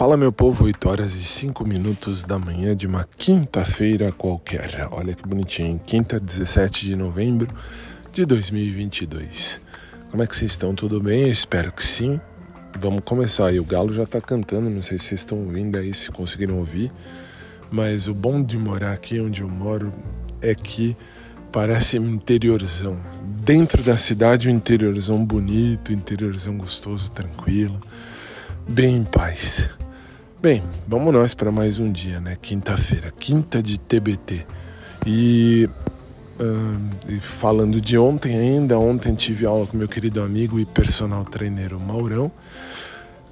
Fala meu povo, 8 horas e 5 minutos da manhã de uma quinta-feira qualquer. Olha que bonitinho, quinta 17 de novembro de 2022. Como é que vocês estão? Tudo bem? Eu espero que sim. Vamos começar aí. O galo já tá cantando, não sei se vocês estão ouvindo aí, se conseguiram ouvir. Mas o bom de morar aqui onde eu moro é que parece um interiorzão. Dentro da cidade, um interiorzão bonito, interiorzão gostoso, tranquilo, bem em paz. Bem, vamos nós para mais um dia, né? Quinta-feira, quinta de TBT. E, uh, e, falando de ontem ainda, ontem tive aula com meu querido amigo e personal trainer Maurão,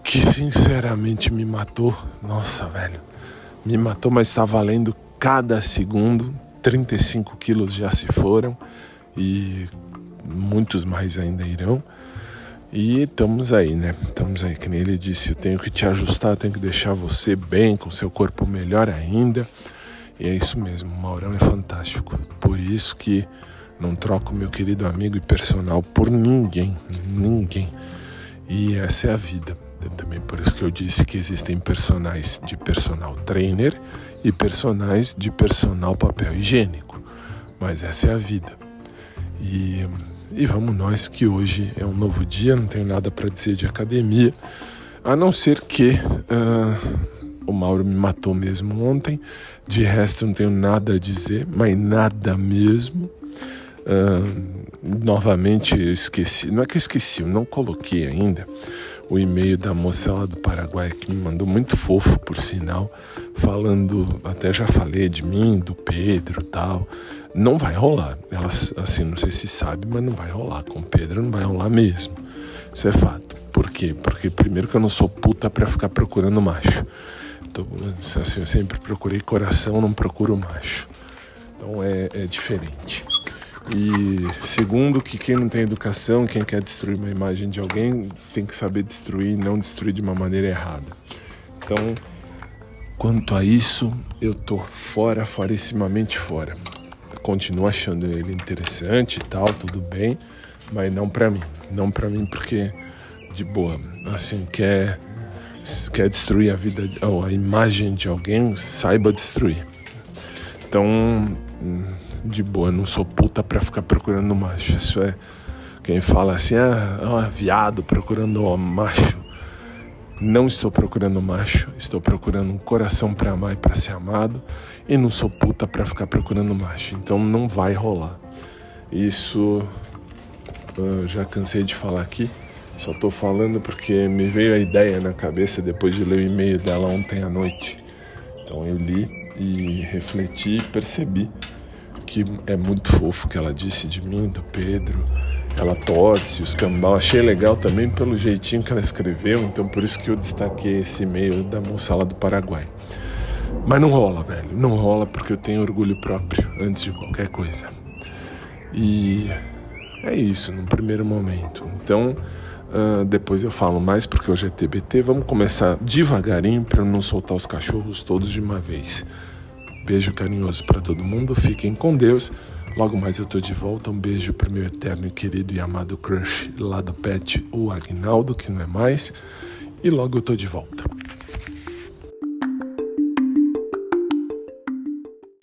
que sinceramente me matou. Nossa, velho, me matou, mas está valendo cada segundo. 35 quilos já se foram e muitos mais ainda irão. E estamos aí, né? Estamos aí, que nem ele disse, eu tenho que te ajustar, tenho que deixar você bem, com seu corpo melhor ainda. E é isso mesmo, o Maurão é fantástico. Por isso que não troco meu querido amigo e personal por ninguém, ninguém. E essa é a vida. Eu também por isso que eu disse que existem personagens de personal trainer e personagens de personal papel higiênico. Mas essa é a vida. E e vamos nós que hoje é um novo dia, não tenho nada para dizer de academia, a não ser que uh, o Mauro me matou mesmo ontem. De resto, não tenho nada a dizer, mas nada mesmo. Uh, novamente, eu esqueci, não é que eu esqueci, eu não coloquei ainda o e-mail da moça lá do Paraguai que me mandou muito fofo, por sinal, falando, até já falei de mim, do Pedro tal. Não vai rolar. Ela, assim, não sei se sabe, mas não vai rolar. Com Pedro não vai rolar mesmo. Isso é fato. Por quê? Porque primeiro que eu não sou puta pra ficar procurando macho. Então, assim, eu sempre procurei coração, não procuro macho. Então é, é diferente. E segundo, que quem não tem educação, quem quer destruir uma imagem de alguém, tem que saber destruir, não destruir de uma maneira errada. Então, quanto a isso, eu tô fora, forissimamente fora. Continuo achando ele interessante e tal, tudo bem, mas não para mim. Não para mim porque de boa, assim, quer quer destruir a vida ou a imagem de alguém, saiba destruir. Então, de boa, não sou puta pra ficar procurando macho. Isso é. Quem fala assim, ah, ah viado procurando macho. Não estou procurando macho, estou procurando um coração para amar e para ser amado. E não sou puta pra ficar procurando macho. Então não vai rolar. Isso uh, já cansei de falar aqui. Só tô falando porque me veio a ideia na cabeça depois de ler o e-mail dela ontem à noite. Então eu li e refleti e percebi que é muito fofo que ela disse de mim, do Pedro. Ela torce, os cambal. Achei legal também pelo jeitinho que ela escreveu, então por isso que eu destaquei esse e-mail da moça lá do Paraguai. Mas não rola, velho. Não rola porque eu tenho orgulho próprio antes de qualquer coisa. E é isso, no primeiro momento. Então, uh, depois eu falo mais porque hoje é TBT. Vamos começar devagarinho para não soltar os cachorros todos de uma vez. Beijo carinhoso para todo mundo, fiquem com Deus. Logo mais eu tô de volta. Um beijo pro meu eterno e querido e amado crush lá do pet, o Agnaldo, que não é mais. E logo eu tô de volta.